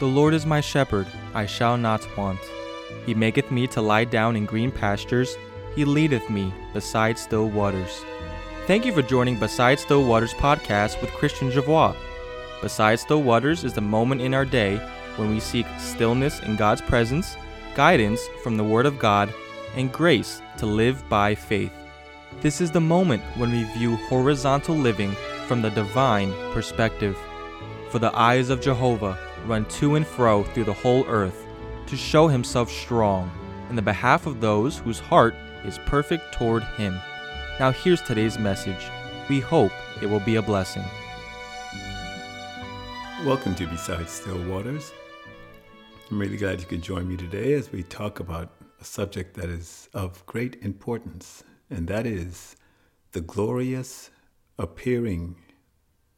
The Lord is my shepherd, I shall not want. He maketh me to lie down in green pastures, He leadeth me beside still waters. Thank you for joining Beside Still Waters podcast with Christian Javois. Beside Still Waters is the moment in our day when we seek stillness in God's presence, guidance from the Word of God, and grace to live by faith. This is the moment when we view horizontal living from the divine perspective. For the eyes of Jehovah run to and fro through the whole earth to show himself strong in the behalf of those whose heart is perfect toward him. Now, here's today's message. We hope it will be a blessing. Welcome to Beside Still Waters. I'm really glad you could join me today as we talk about a subject that is of great importance, and that is the glorious appearing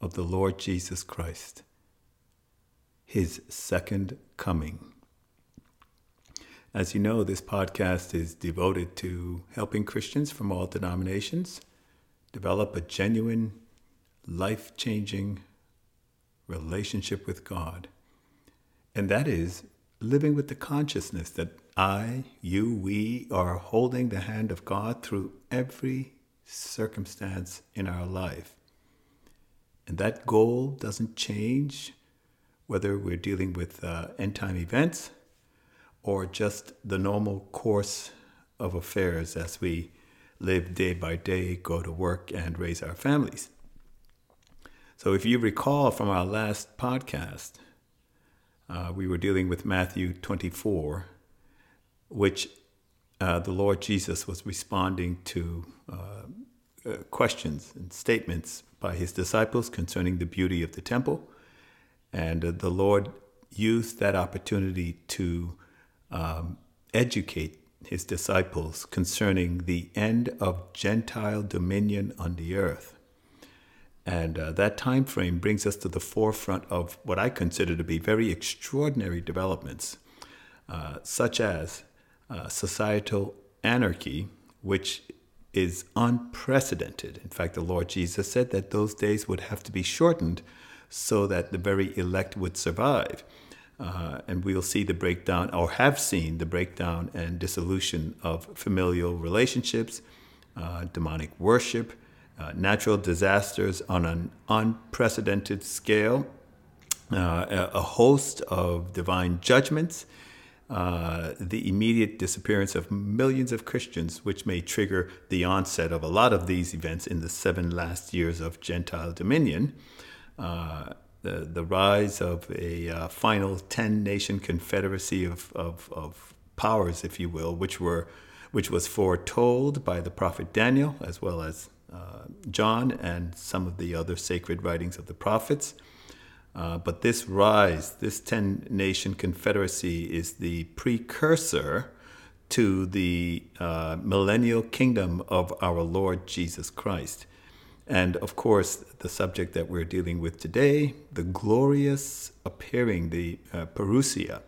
of the Lord Jesus Christ, his second coming. As you know, this podcast is devoted to helping Christians from all denominations develop a genuine, life changing relationship with God. And that is living with the consciousness that I, you, we are holding the hand of God through every circumstance in our life. And that goal doesn't change whether we're dealing with uh, end time events or just the normal course of affairs as we live day by day, go to work, and raise our families. So, if you recall from our last podcast, uh, we were dealing with Matthew 24, which uh, the Lord Jesus was responding to uh, uh questions and statements by his disciples concerning the beauty of the temple. And uh, the Lord used that opportunity to um, educate his disciples concerning the end of Gentile dominion on the earth. And uh, that time frame brings us to the forefront of what I consider to be very extraordinary developments, uh, such as uh, societal anarchy, which is unprecedented. In fact, the Lord Jesus said that those days would have to be shortened so that the very elect would survive. Uh, and we'll see the breakdown, or have seen the breakdown and dissolution of familial relationships, uh, demonic worship, uh, natural disasters on an unprecedented scale, uh, a host of divine judgments, uh, the immediate disappearance of millions of Christians, which may trigger the onset of a lot of these events in the seven last years of Gentile dominion. Uh, the, the rise of a uh, final 10 nation confederacy of, of, of powers, if you will, which, were, which was foretold by the prophet Daniel as well as uh, John and some of the other sacred writings of the prophets. Uh, but this rise, this 10 nation confederacy, is the precursor to the uh, millennial kingdom of our Lord Jesus Christ. And of course, the subject that we're dealing with today, the glorious appearing, the uh, parousia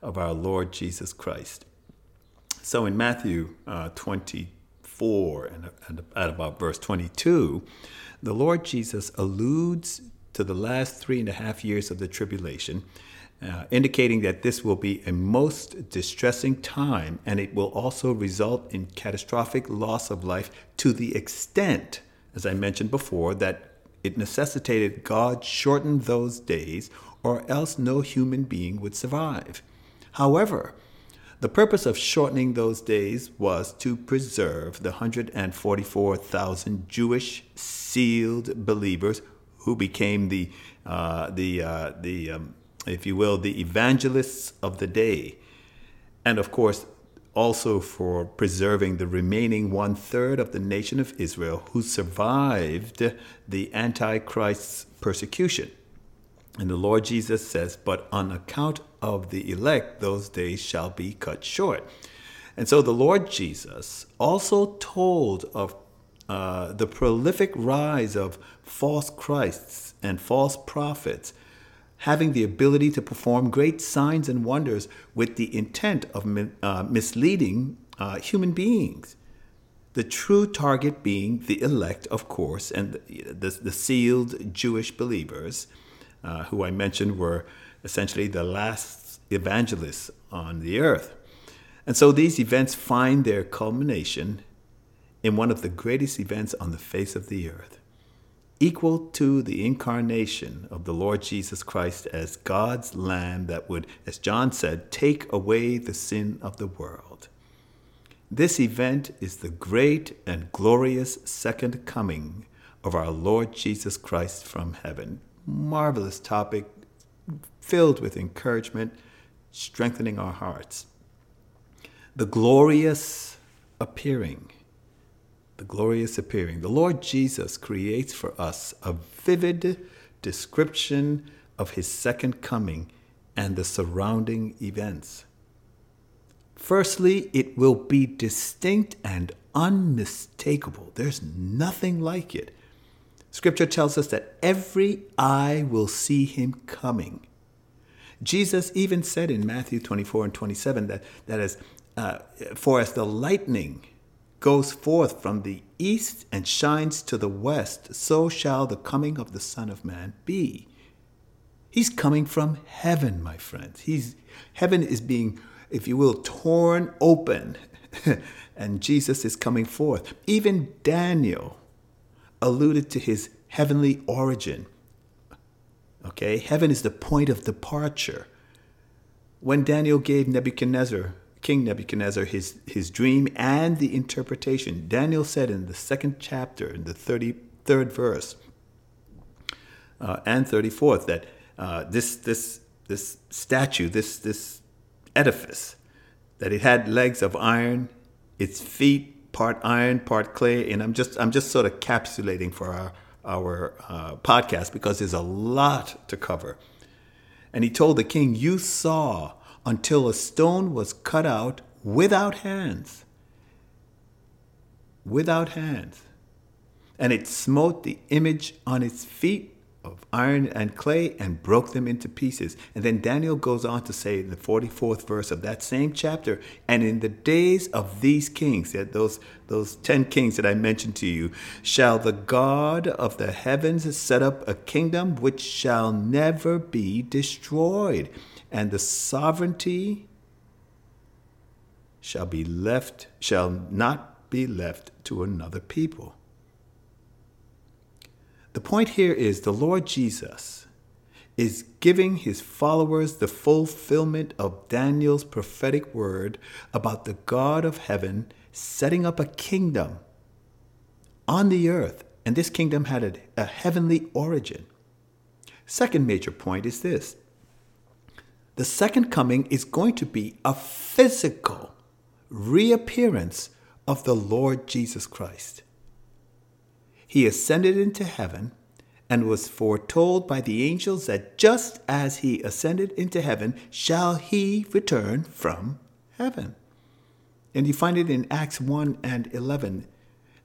of our Lord Jesus Christ. So in Matthew uh, 24 and, and at about verse 22, the Lord Jesus alludes to the last three and a half years of the tribulation, uh, indicating that this will be a most distressing time and it will also result in catastrophic loss of life to the extent as I mentioned before, that it necessitated God shorten those days, or else no human being would survive. However, the purpose of shortening those days was to preserve the 144,000 Jewish sealed believers who became the, uh, the, uh, the um, if you will, the evangelists of the day. And of course, also for preserving the remaining one third of the nation of Israel who survived the Antichrist's persecution. And the Lord Jesus says, But on account of the elect, those days shall be cut short. And so the Lord Jesus also told of uh, the prolific rise of false Christs and false prophets having the ability to perform great signs and wonders with the intent of uh, misleading uh, human beings. The true target being the elect, of course, and the, the, the sealed Jewish believers, uh, who I mentioned were essentially the last evangelists on the earth. And so these events find their culmination in one of the greatest events on the face of the earth, equal to the incarnation of the Lord Jesus Christ as God's Lamb that would, as John said, take away the sin of the world. This event is the great and glorious second coming of our Lord Jesus Christ from heaven. Marvelous topic, filled with encouragement, strengthening our hearts. The glorious appearing. The glorious appearing. The Lord Jesus creates for us a vivid description of his second coming and the surrounding events. Firstly, it will be distinct and unmistakable. There's nothing like it. Scripture tells us that every eye will see him coming. Jesus even said in Matthew 24 and 27 that, that as, uh, for as the lightning goes forth from the east and shines to the west, so shall the coming of the Son of Man be. He's coming from heaven, my friends. He's, heaven is being, if you will, torn open, and Jesus is coming forth. Even Daniel alluded to his heavenly origin. Okay, heaven is the point of departure. When Daniel gave Nebuchadnezzar, King Nebuchadnezzar, his, his dream and the interpretation, Daniel said in the second chapter, in the 33rd verse uh, and 34th, that uh, this, this, this statue, this, this edifice, that it had legs of iron, its feet part iron, part clay, and I'm just I'm just sort of capsulating for our our uh, podcast because there's a lot to cover. And he told the king, "You saw until a stone was cut out without hands, without hands, and it smote the image on its feet of iron and clay and broke them into pieces. And then Daniel goes on to say in the 44th verse of that same chapter, and in the days of these kings, those, those 10 kings that I mentioned to you, shall the God of the heavens set up a kingdom which shall never be destroyed, and the sovereignty shall be left, shall not be left to another people. The point here is the Lord Jesus is giving his followers the fulfillment of Daniel's prophetic word about the God of heaven setting up a kingdom on the earth, and this kingdom had a, a heavenly origin. Second major point is this the second coming is going to be a physical reappearance of the Lord Jesus Christ he ascended into heaven and was foretold by the angels that just as he ascended into heaven, shall he return from heaven. And you find it in Acts 1 and 11.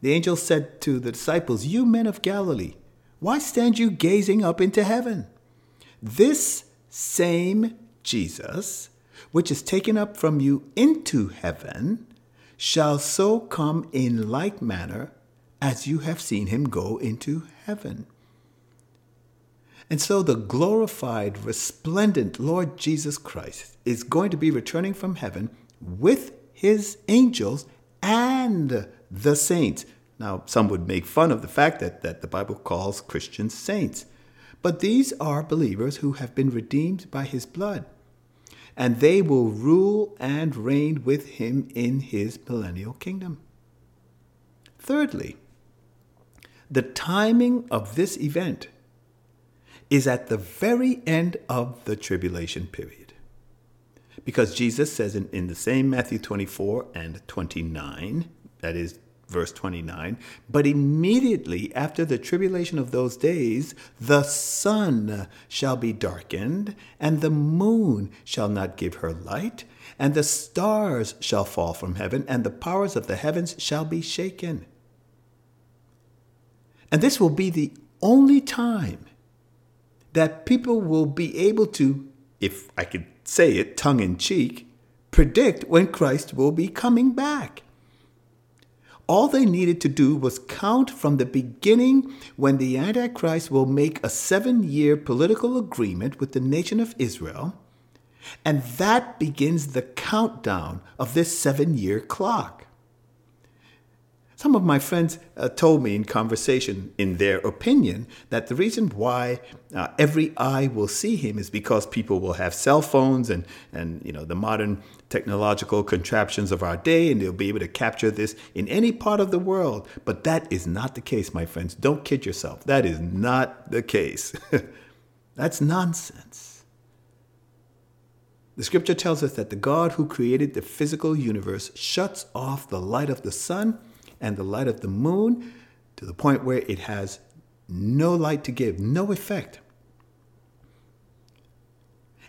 The angel said to the disciples, You men of Galilee, why stand you gazing up into heaven? This same Jesus, which is taken up from you into heaven, shall so come in like manner as you have seen him go into heaven. And so the glorified, resplendent Lord Jesus Christ is going to be returning from heaven with his angels and the saints. Now, some would make fun of the fact that, that the Bible calls Christians saints, but these are believers who have been redeemed by his blood, and they will rule and reign with him in his millennial kingdom. Thirdly, the timing of this event is at the very end of the tribulation period. Because Jesus says in, in the same Matthew 24 and 29, that is verse 29, but immediately after the tribulation of those days, the sun shall be darkened, and the moon shall not give her light, and the stars shall fall from heaven, and the powers of the heavens shall be shaken. And this will be the only time that people will be able to, if I could say it tongue in cheek, predict when Christ will be coming back. All they needed to do was count from the beginning when the Antichrist will make a seven year political agreement with the nation of Israel. And that begins the countdown of this seven year clock. Some of my friends uh, told me in conversation, in their opinion, that the reason why uh, every eye will see him is because people will have cell phones and, and you know the modern technological contraptions of our day, and they'll be able to capture this in any part of the world. But that is not the case, my friends. Don't kid yourself. That is not the case. That's nonsense. The scripture tells us that the God who created the physical universe shuts off the light of the sun and the light of the moon to the point where it has no light to give, no effect.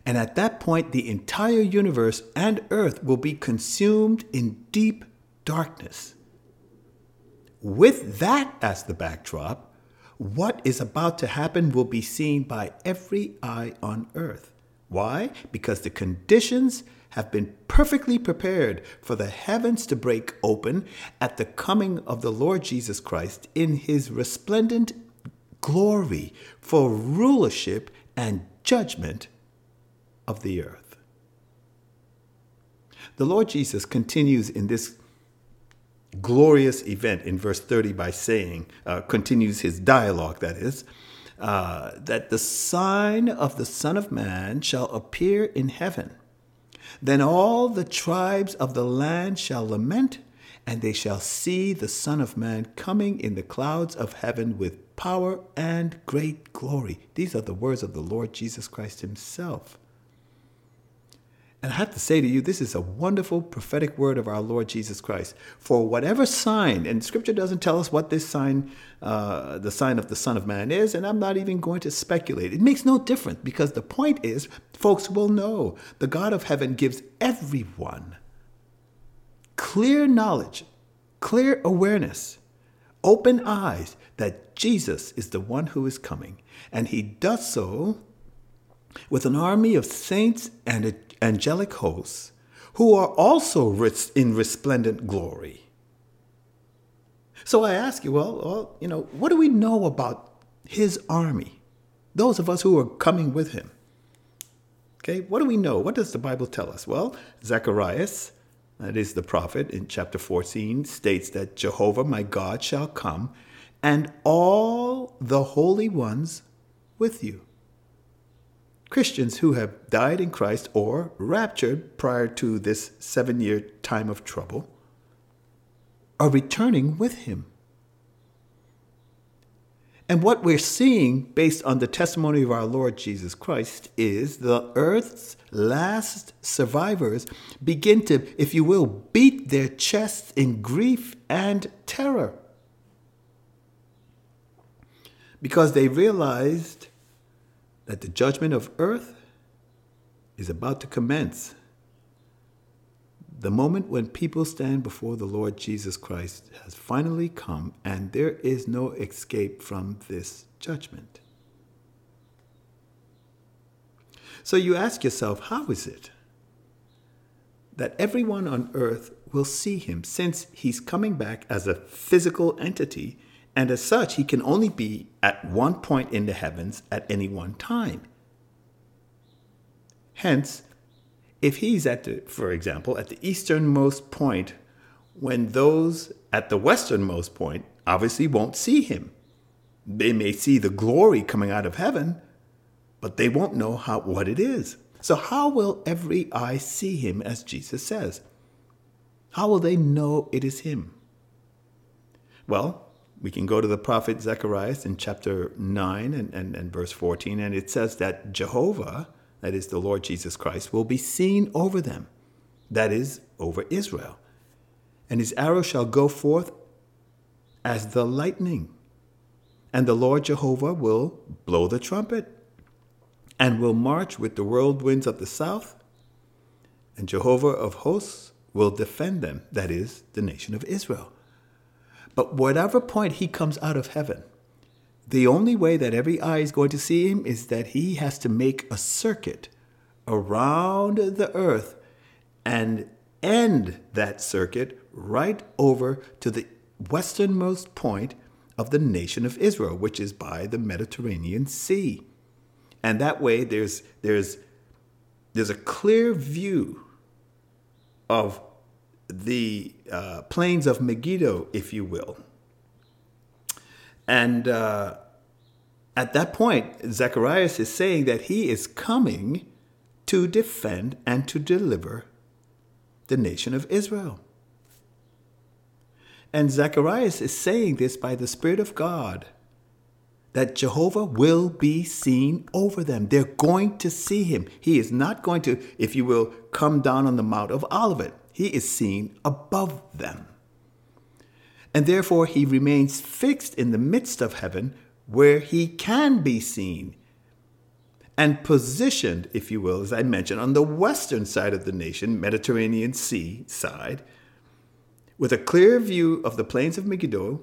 And at that point, the entire universe and earth will be consumed in deep darkness. With that as the backdrop, what is about to happen will be seen by every eye on earth. Why? Because the conditions have been perfectly prepared for the heavens to break open at the coming of the Lord Jesus Christ in his resplendent glory for rulership and judgment of the earth. The Lord Jesus continues in this glorious event in verse 30 by saying, uh, continues his dialogue, that is, uh, that the sign of the Son of Man shall appear in heaven then all the tribes of the land shall lament, and they shall see the Son of Man coming in the clouds of heaven with power and great glory. These are the words of the Lord Jesus Christ Himself. And I have to say to you, this is a wonderful prophetic word of our Lord Jesus Christ. For whatever sign, and Scripture doesn't tell us what this sign, uh, the sign of the Son of Man is, and I'm not even going to speculate. It makes no difference because the point is, folks will know the God of heaven gives everyone clear knowledge, clear awareness, open eyes that Jesus is the one who is coming. And he does so with an army of saints and angelic hosts who are also in resplendent glory. So I ask you, well, well, you know, what do we know about his army? Those of us who are coming with him. Okay, what do we know? What does the Bible tell us? Well, Zacharias, that is the prophet in chapter 14, states that Jehovah my God shall come and all the holy ones with you. Christians who have died in Christ or raptured prior to this seven year time of trouble are returning with him. And what we're seeing based on the testimony of our Lord Jesus Christ is the earth's last survivors begin to, if you will, beat their chests in grief and terror. Because they realized that the judgment of earth is about to commence. The moment when people stand before the Lord Jesus Christ has finally come, and there is no escape from this judgment. So you ask yourself, how is it that everyone on earth will see him since he's coming back as a physical entity and as such, he can only be at one point in the heavens at any one time. Hence, if he's at the, for example, at the easternmost point, when those at the westernmost point obviously won't see him. They may see the glory coming out of heaven, but they won't know how, what it is. So, how will every eye see him, as Jesus says? How will they know it is him? Well, we can go to the prophet Zechariah in chapter 9 and, and, and verse 14, and it says that Jehovah, that is the Lord Jesus Christ, will be seen over them, that is, over Israel. And his arrow shall go forth as the lightning. And the Lord Jehovah will blow the trumpet and will march with the whirlwinds of the south. And Jehovah of hosts will defend them, that is, the nation of Israel. But whatever point he comes out of heaven, the only way that every eye is going to see him is that he has to make a circuit around the earth and end that circuit right over to the westernmost point of the nation of Israel, which is by the Mediterranean Sea. And that way there's there's there's a clear view of the uh, plains of Megiddo, if you will. And uh, at that point, Zacharias is saying that he is coming to defend and to deliver the nation of Israel. And Zacharias is saying this by the Spirit of God that Jehovah will be seen over them. They're going to see him. He is not going to, if you will, come down on the Mount of Olivet. He is seen above them. And therefore, he remains fixed in the midst of heaven where he can be seen and positioned, if you will, as I mentioned, on the western side of the nation, Mediterranean Sea side, with a clear view of the plains of Megiddo,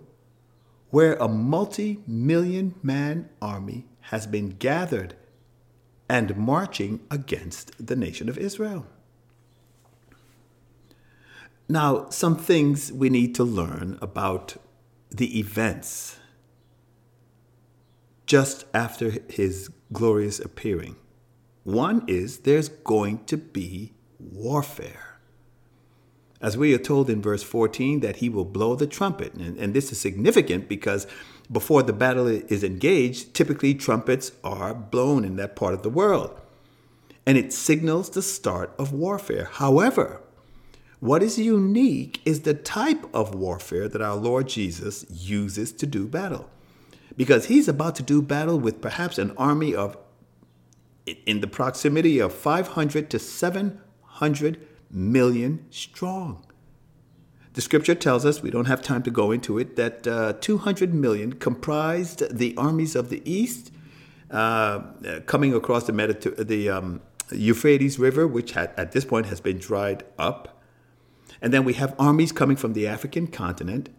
where a multi million man army has been gathered and marching against the nation of Israel. Now, some things we need to learn about the events just after his glorious appearing. One is there's going to be warfare. As we are told in verse 14, that he will blow the trumpet. And, and this is significant because before the battle is engaged, typically trumpets are blown in that part of the world. And it signals the start of warfare. However, what is unique is the type of warfare that our Lord Jesus uses to do battle because he's about to do battle with perhaps an army of in the proximity of 500 to 700 million strong. The scripture tells us, we don't have time to go into it, that uh, 200 million comprised the armies of the east uh, coming across the, the um, Euphrates River, which had, at this point has been dried up. And then we have armies coming from the African continent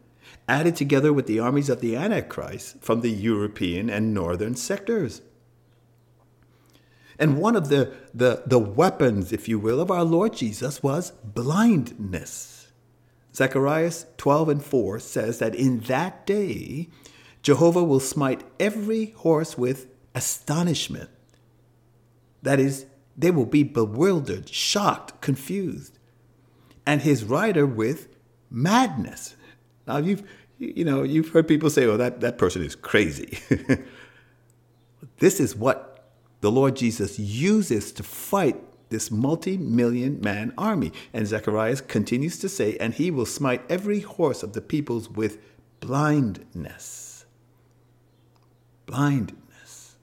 added together with the armies of the Antichrist from the European and northern sectors. And one of the, the, the weapons, if you will, of our Lord Jesus was blindness. Zechariah 12 and 4 says that in that day, Jehovah will smite every horse with astonishment. That is, they will be bewildered, shocked, confused, and his rider with madness. Now, you've, you know, you've heard people say, oh, that, that person is crazy. this is what the Lord Jesus uses to fight this multi million man army. And Zechariah continues to say, and he will smite every horse of the peoples with blindness. Blindness.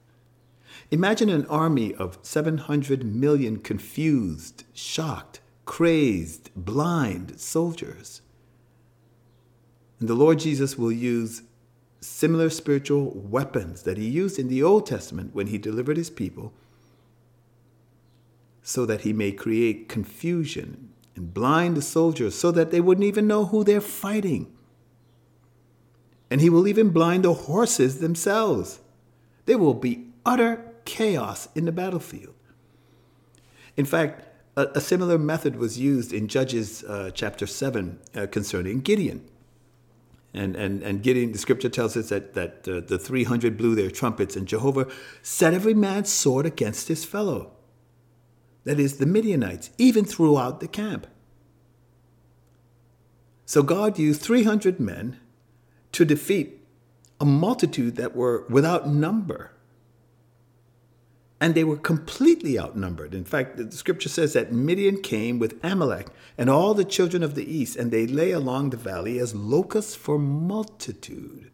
Imagine an army of 700 million confused, shocked, crazed, blind soldiers. And the Lord Jesus will use similar spiritual weapons that he used in the Old Testament when he delivered his people so that he may create confusion and blind the soldiers so that they wouldn't even know who they're fighting. And he will even blind the horses themselves. There will be utter chaos in the battlefield. In fact, a, a similar method was used in Judges uh, chapter 7 uh, concerning Gideon. And, and, and Gideon, the scripture tells us that, that uh, the 300 blew their trumpets, and Jehovah set every man's sword against his fellow. That is, the Midianites, even throughout the camp. So God used 300 men to defeat a multitude that were without number and they were completely outnumbered. In fact, the scripture says that Midian came with Amalek and all the children of the east, and they lay along the valley as locusts for multitude.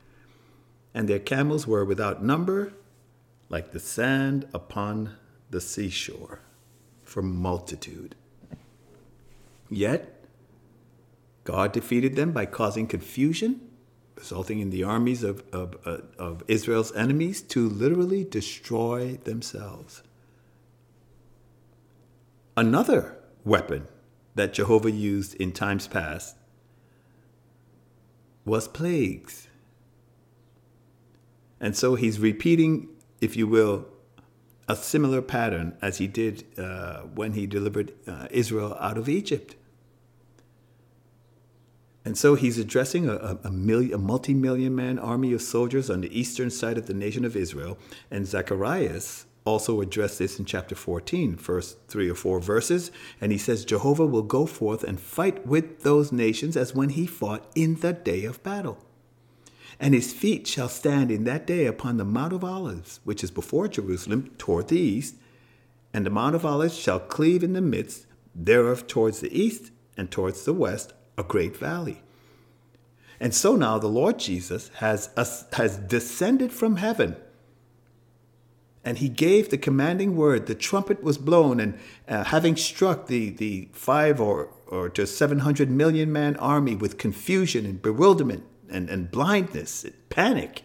And their camels were without number, like the sand upon the seashore, for multitude. Yet, God defeated them by causing confusion resulting in the armies of, of, uh, of Israel's enemies to literally destroy themselves. Another weapon that Jehovah used in times past was plagues. And so he's repeating, if you will, a similar pattern as he did uh, when he delivered uh, Israel out of Egypt. And so he's addressing a, a, million, a multi-million man army of soldiers on the eastern side of the nation of Israel. And Zacharias also addressed this in chapter 14, first three or four verses. And he says, Jehovah will go forth and fight with those nations as when he fought in the day of battle. And his feet shall stand in that day upon the Mount of Olives, which is before Jerusalem, toward the east. And the Mount of Olives shall cleave in the midst thereof towards the east and towards the west, a great valley. And so now the Lord Jesus has, has descended from heaven. And he gave the commanding word. The trumpet was blown, and uh, having struck the, the five or, or to 700 million man army with confusion and bewilderment and, and blindness, and panic,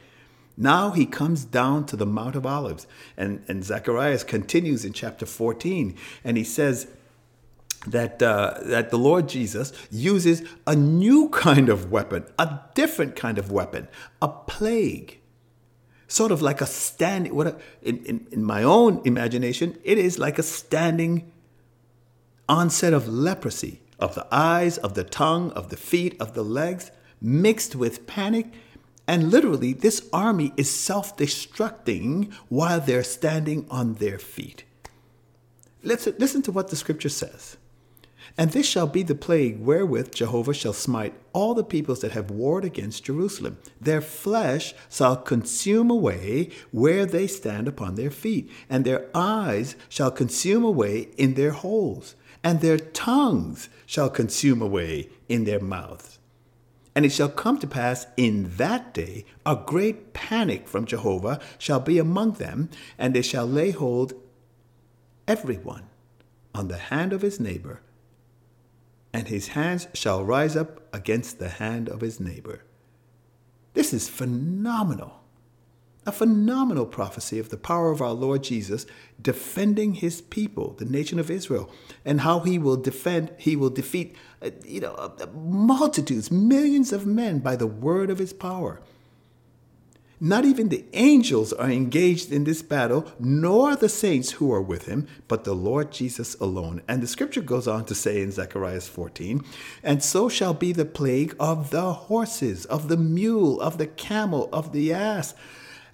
now he comes down to the Mount of Olives. And, and Zacharias continues in chapter 14, and he says, that uh, that the Lord Jesus uses a new kind of weapon, a different kind of weapon, a plague, sort of like a standing. What a, in, in in my own imagination, it is like a standing onset of leprosy of the eyes, of the tongue, of the feet, of the legs, mixed with panic. And literally, this army is self destructing while they're standing on their feet. Listen, listen to what the scripture says. And this shall be the plague wherewith Jehovah shall smite all the peoples that have warred against Jerusalem. Their flesh shall consume away where they stand upon their feet, and their eyes shall consume away in their holes, and their tongues shall consume away in their mouths. And it shall come to pass in that day a great panic from Jehovah shall be among them, and they shall lay hold everyone on the hand of his neighbor and his hands shall rise up against the hand of his neighbor. This is phenomenal. A phenomenal prophecy of the power of our Lord Jesus defending his people, the nation of Israel, and how he will defend, he will defeat, uh, you know, uh, multitudes, millions of men by the word of his power. Not even the angels are engaged in this battle, nor the saints who are with him, but the Lord Jesus alone. And the scripture goes on to say in Zechariah 14, And so shall be the plague of the horses, of the mule, of the camel, of the ass,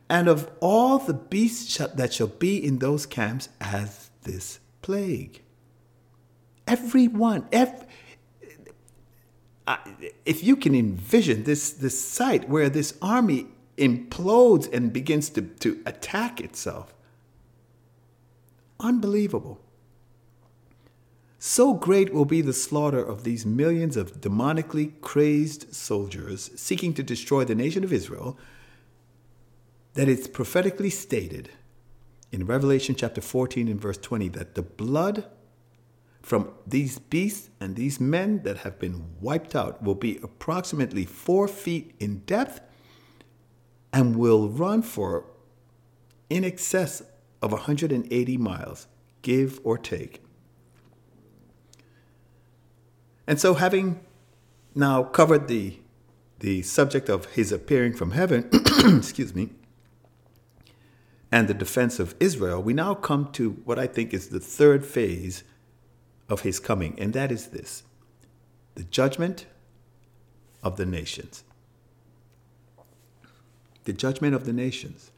and of all the beasts that shall be in those camps as this plague. Everyone, every, if you can envision this, this sight where this army implodes and begins to, to attack itself. Unbelievable. So great will be the slaughter of these millions of demonically crazed soldiers seeking to destroy the nation of Israel that it's prophetically stated in Revelation chapter 14 and verse 20 that the blood from these beasts and these men that have been wiped out will be approximately four feet in depth and will run for in excess of 180 miles, give or take. And so, having now covered the, the subject of his appearing from heaven, excuse me, and the defense of Israel, we now come to what I think is the third phase of his coming, and that is this the judgment of the nations the judgment of the nations.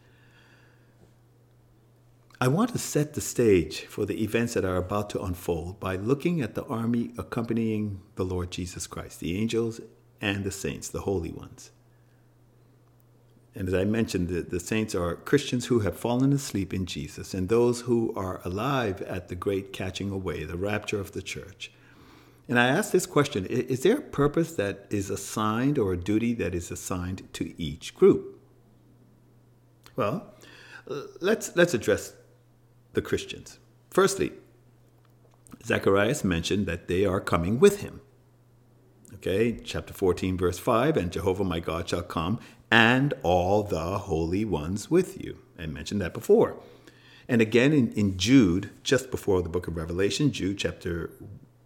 I want to set the stage for the events that are about to unfold by looking at the army accompanying the Lord Jesus Christ, the angels and the saints, the holy ones. And as I mentioned, the, the saints are Christians who have fallen asleep in Jesus and those who are alive at the great catching away, the rapture of the church. And I ask this question Is there a purpose that is assigned or a duty that is assigned to each group? Well, let's, let's address the Christians. Firstly, Zacharias mentioned that they are coming with him. Okay, chapter 14, verse 5 And Jehovah my God shall come, and all the holy ones with you. I mentioned that before. And again in, in Jude, just before the book of Revelation, Jude chapter,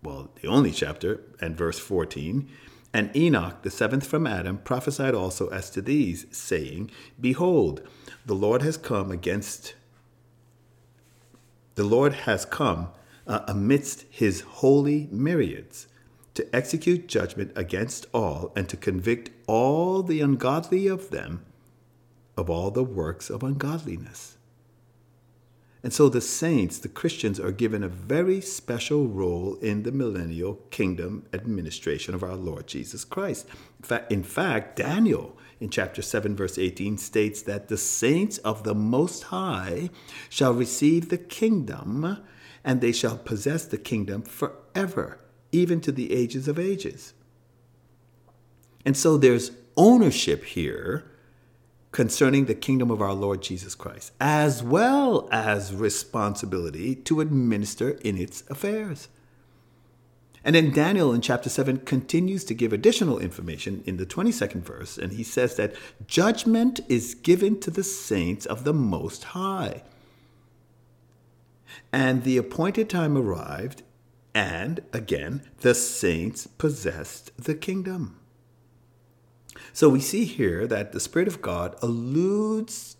well, the only chapter, and verse 14, and Enoch, the seventh from Adam, prophesied also as to these, saying, Behold, the Lord has come against, the Lord has come uh, amidst his holy myriads to execute judgment against all and to convict all the ungodly of them of all the works of ungodliness. And so the saints, the Christians, are given a very special role in the millennial kingdom administration of our Lord Jesus Christ. In fact, in fact, Daniel in chapter 7, verse 18 states that the saints of the Most High shall receive the kingdom, and they shall possess the kingdom forever, even to the ages of ages. And so there's ownership here concerning the kingdom of our Lord Jesus Christ, as well as responsibility to administer in its affairs. And then Daniel in chapter 7 continues to give additional information in the 22nd verse, and he says that judgment is given to the saints of the Most High. And the appointed time arrived, and again, the saints possessed the kingdom. So we see here that the Spirit of God alludes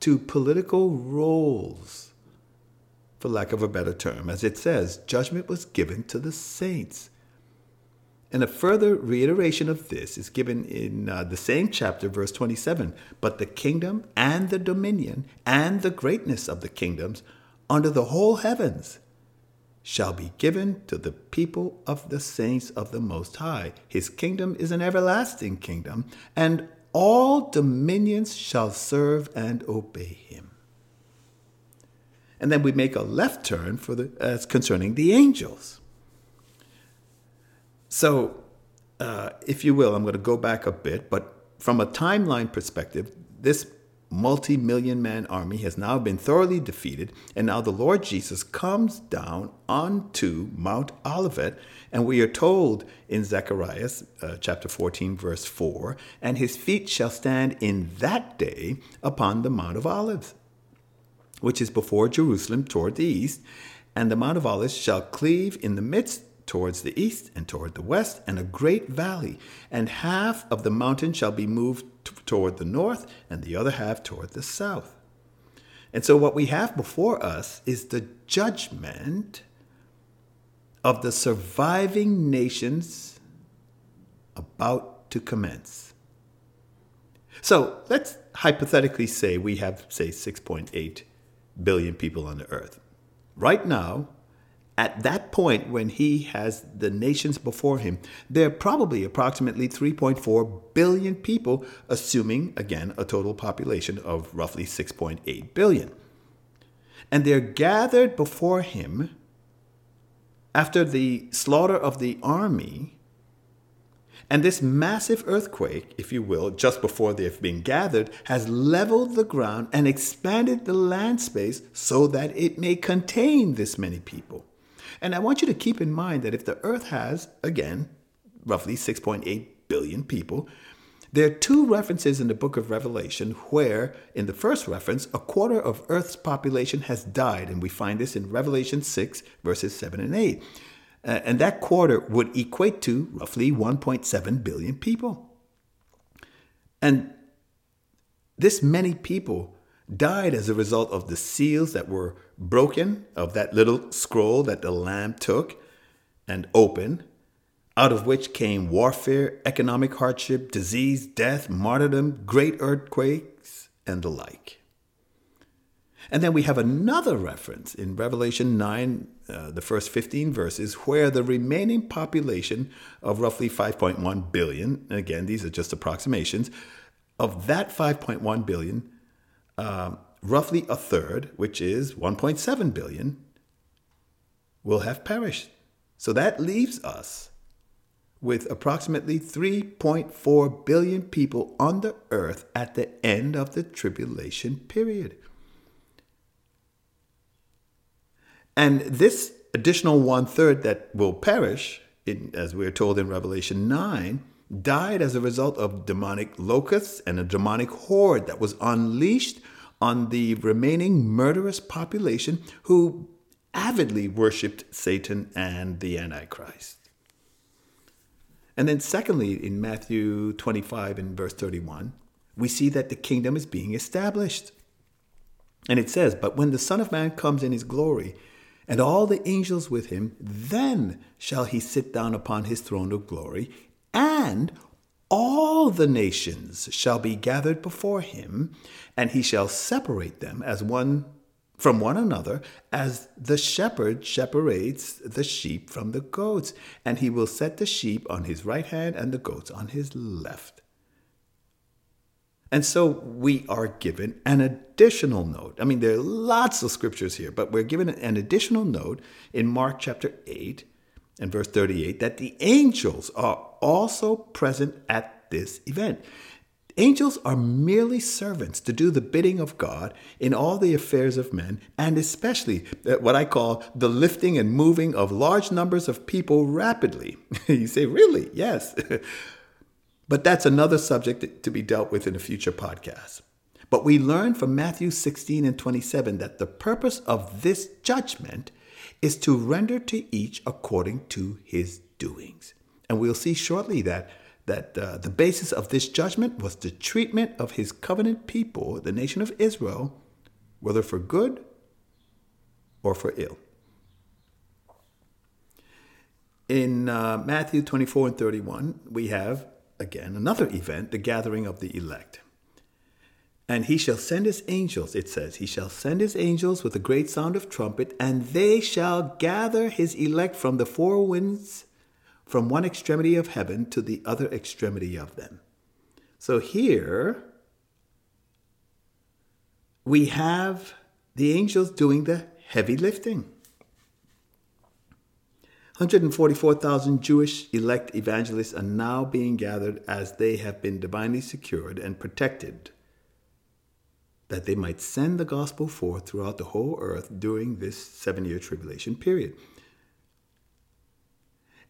to political roles, for lack of a better term. As it says, judgment was given to the saints. And a further reiteration of this is given in uh, the same chapter, verse 27. But the kingdom and the dominion and the greatness of the kingdoms under the whole heavens shall be given to the people of the saints of the Most High. His kingdom is an everlasting kingdom, and all dominions shall serve and obey him. And then we make a left turn for the as concerning the angels. So, uh, if you will, I'm going to go back a bit, but from a timeline perspective, this multi million man army has now been thoroughly defeated, and now the Lord Jesus comes down onto Mount Olivet. And we are told in Zechariah uh, chapter 14, verse 4 and his feet shall stand in that day upon the Mount of Olives, which is before Jerusalem toward the east. And the Mount of Olives shall cleave in the midst towards the east and toward the west, and a great valley, and half of the mountain shall be moved t- toward the north, and the other half toward the south. And so, what we have before us is the judgment of the surviving nations about to commence. So, let's hypothetically say we have, say, 6.8 billion people on the earth. Right now, at that point, when he has the nations before him, there are probably approximately 3.4 billion people, assuming, again, a total population of roughly 6.8 billion. And they're gathered before him after the slaughter of the army. And this massive earthquake, if you will, just before they've been gathered, has leveled the ground and expanded the land space so that it may contain this many people. And I want you to keep in mind that if the earth has, again, roughly 6.8 billion people, there are two references in the book of Revelation where, in the first reference, a quarter of Earth's population has died. And we find this in Revelation 6, verses 7 and 8. Uh, and that quarter would equate to roughly 1.7 billion people. And this many people died as a result of the seals that were broken of that little scroll that the Lamb took and opened, out of which came warfare, economic hardship, disease, death, martyrdom, great earthquakes, and the like. And then we have another reference in Revelation 9, uh, the first 15 verses, where the remaining population of roughly five point one billion—and again, these are just approximations, of that 5.1 billion, um, roughly a third, which is 1.7 billion, will have perished. So that leaves us with approximately 3.4 billion people on the earth at the end of the tribulation period. And this additional one third that will perish, in, as we're told in Revelation 9, died as a result of demonic locusts and a demonic horde that was unleashed on the remaining murderous population who avidly worshiped Satan and the Antichrist. And then, secondly, in Matthew 25 and verse 31, we see that the kingdom is being established. And it says, But when the Son of Man comes in his glory, and all the angels with him. Then shall he sit down upon his throne of glory, and all the nations shall be gathered before him, and he shall separate them as one from one another, as the shepherd separates the sheep from the goats, and he will set the sheep on his right hand and the goats on his left. And so we are given an additional note. I mean, there are lots of scriptures here, but we're given an additional note in Mark chapter 8 and verse 38 that the angels are also present at this event. Angels are merely servants to do the bidding of God in all the affairs of men, and especially what I call the lifting and moving of large numbers of people rapidly. you say, really? Yes. But that's another subject to be dealt with in a future podcast. But we learn from Matthew 16 and 27 that the purpose of this judgment is to render to each according to his doings. And we'll see shortly that, that uh, the basis of this judgment was the treatment of his covenant people, the nation of Israel, whether for good or for ill. In uh, Matthew 24 and 31, we have again another event, the gathering of the elect. And he shall send his angels, it says, he shall send his angels with a great sound of trumpet, and they shall gather his elect from the four winds, from one extremity of heaven to the other extremity of them. So here we have the angels doing the heavy lifting. 144,000 Jewish elect evangelists are now being gathered as they have been divinely secured and protected, that they might send the gospel forth throughout the whole earth during this seven year tribulation period.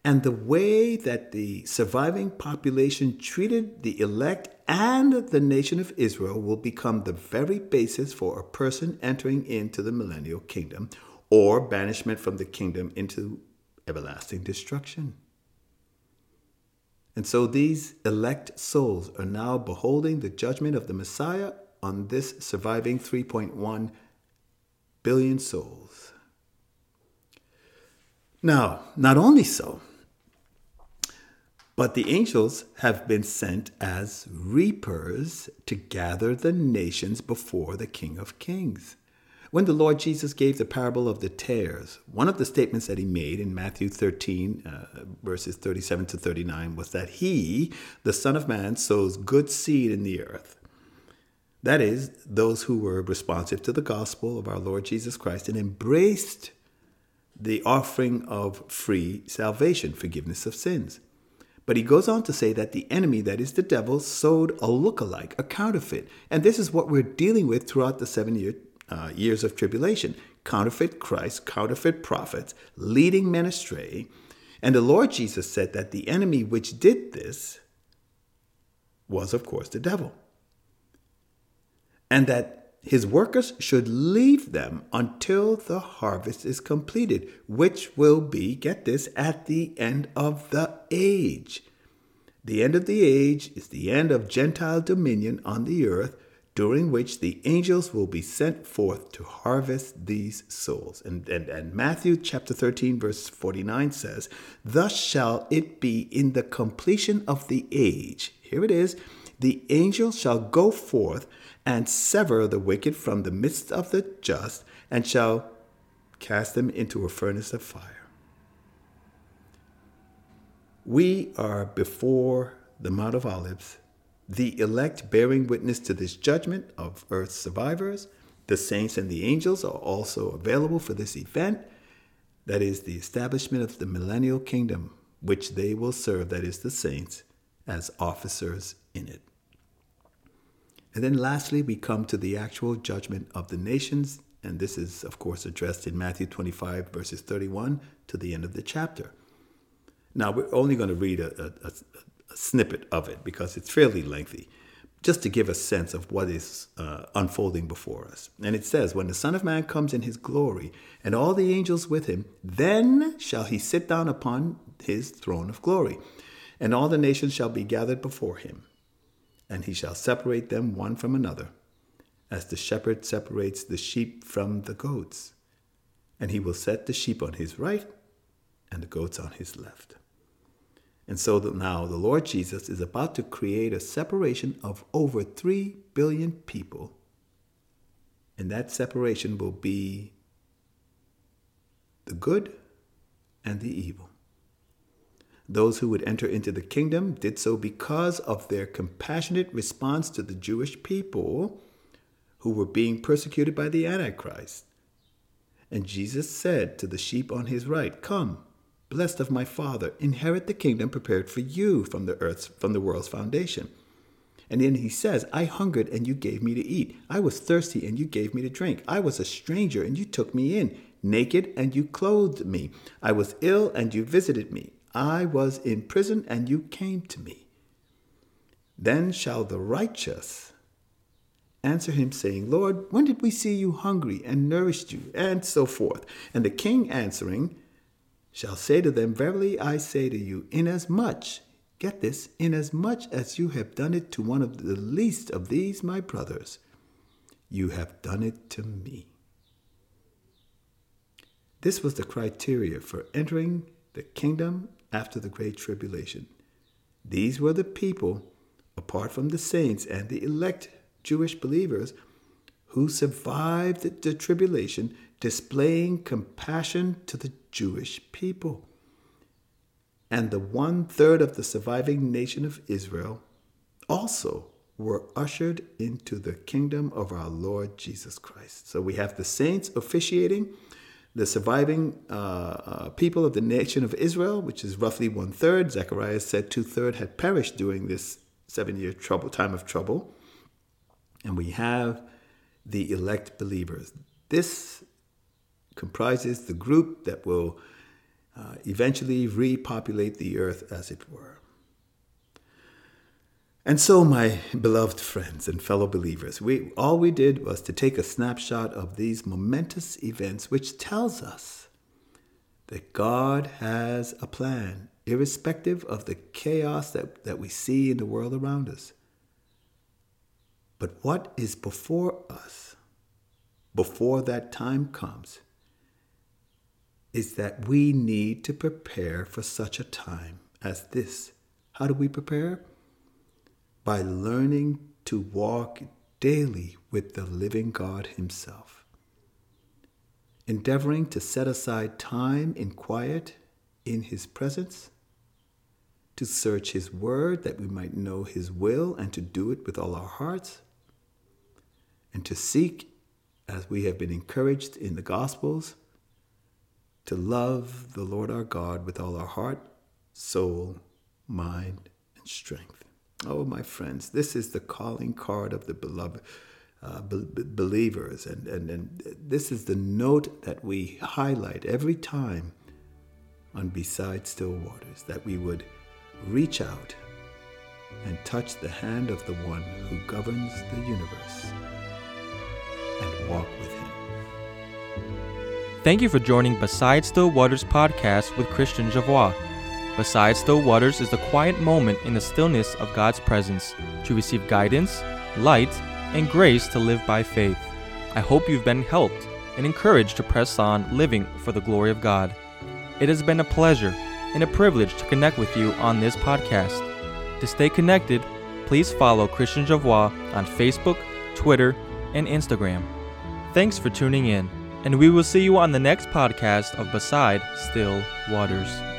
And the way that the surviving population treated the elect and the nation of Israel will become the very basis for a person entering into the millennial kingdom or banishment from the kingdom into everlasting destruction. And so these elect souls are now beholding the judgment of the Messiah on this surviving 3.1 billion souls. Now, not only so, but the angels have been sent as reapers to gather the nations before the King of Kings. When the Lord Jesus gave the parable of the tares, one of the statements that he made in Matthew 13, uh, verses 37 to 39, was that he, the Son of Man, sows good seed in the earth. That is, those who were responsive to the gospel of our Lord Jesus Christ and embraced the offering of free salvation, forgiveness of sins. But he goes on to say that the enemy, that is the devil, sowed a look-alike, a counterfeit. And this is what we're dealing with throughout the seven year uh, years of tribulation counterfeit Christ, counterfeit prophets, leading men astray. And the Lord Jesus said that the enemy which did this was, of course, the devil. And that his workers should leave them until the harvest is completed, which will be, get this, at the end of the age. The end of the age is the end of Gentile dominion on the earth during which the angels will be sent forth to harvest these souls. And, and, and Matthew chapter 13, verse 49 says, Thus shall it be in the completion of the age. Here it is the angels shall go forth and sever the wicked from the midst of the just, and shall cast them into a furnace of fire. We are before the Mount of Olives the elect bearing witness to this judgment of Earth's survivors. The saints and the angels are also available for this event. That is the establishment of the millennial kingdom, which they will serve, that is, the saints, as officers in it. And then lastly, we come to the actual judgment of the nations. And this is, of course, addressed in Matthew 25, verses 31 to the end of the chapter. Now, we're only going to read a, a, a snippet of it because it's fairly lengthy, just to give a sense of what is uh, unfolding before us. And it says, When the Son of Man comes in his glory, and all the angels with him, then shall he sit down upon his throne of glory, and all the nations shall be gathered before him. And he shall separate them one from another, as the shepherd separates the sheep from the goats. and he will set the sheep on his right and the goats on his left. And so that now the Lord Jesus is about to create a separation of over 3 billion people. And that separation will be the good and the evil. Those who would enter into the kingdom did so because of their compassionate response to the Jewish people who were being persecuted by the Antichrist. And Jesus said to the sheep on his right, Come, blessed of my Father, inherit the kingdom prepared for you from the earth's from the world's foundation. And then he says, I hungered and you gave me to eat. I was thirsty and you gave me to drink. I was a stranger and you took me in. Naked and you clothed me. I was ill and you visited me. I was in prison and you came to me. Then shall the righteous answer him, saying, Lord, when did we see you hungry and nourished you? And so forth. And the king answering, shall say to them, Verily I say to you, inasmuch, get this, inasmuch as you have done it to one of the least of these my brothers, you have done it to me. This was the criteria for entering the kingdom after the Great Tribulation. These were the people, apart from the saints and the elect Jewish believers, who survived the tribulation, displaying compassion to the Jewish people. And the one third of the surviving nation of Israel also were ushered into the kingdom of our Lord Jesus Christ. So we have the saints officiating, the surviving uh, uh, people of the nation of Israel, which is roughly one third. Zechariah said two thirds had perished during this seven year trouble time of trouble. And we have the elect believers. This comprises the group that will uh, eventually repopulate the earth, as it were. And so, my beloved friends and fellow believers, we, all we did was to take a snapshot of these momentous events, which tells us that God has a plan, irrespective of the chaos that, that we see in the world around us. But what is before us, before that time comes, is that we need to prepare for such a time as this. How do we prepare? By learning to walk daily with the living God Himself, endeavoring to set aside time in quiet in His presence, to search His Word that we might know His will and to do it with all our hearts, and to seek, as we have been encouraged in the Gospels, to love the Lord our God with all our heart, soul, mind, and strength. Oh, my friends, this is the calling card of the beloved uh, be- believers, and, and, and this is the note that we highlight every time on Beside Still Waters that we would reach out and touch the hand of the one who governs the universe and walk with him. Thank you for joining Beside Still Waters podcast with Christian Javois. Beside Still Waters is the quiet moment in the stillness of God's presence to receive guidance, light, and grace to live by faith. I hope you've been helped and encouraged to press on living for the glory of God. It has been a pleasure and a privilege to connect with you on this podcast. To stay connected, please follow Christian Javois on Facebook, Twitter, and Instagram. Thanks for tuning in and we will see you on the next podcast of Beside Still Waters.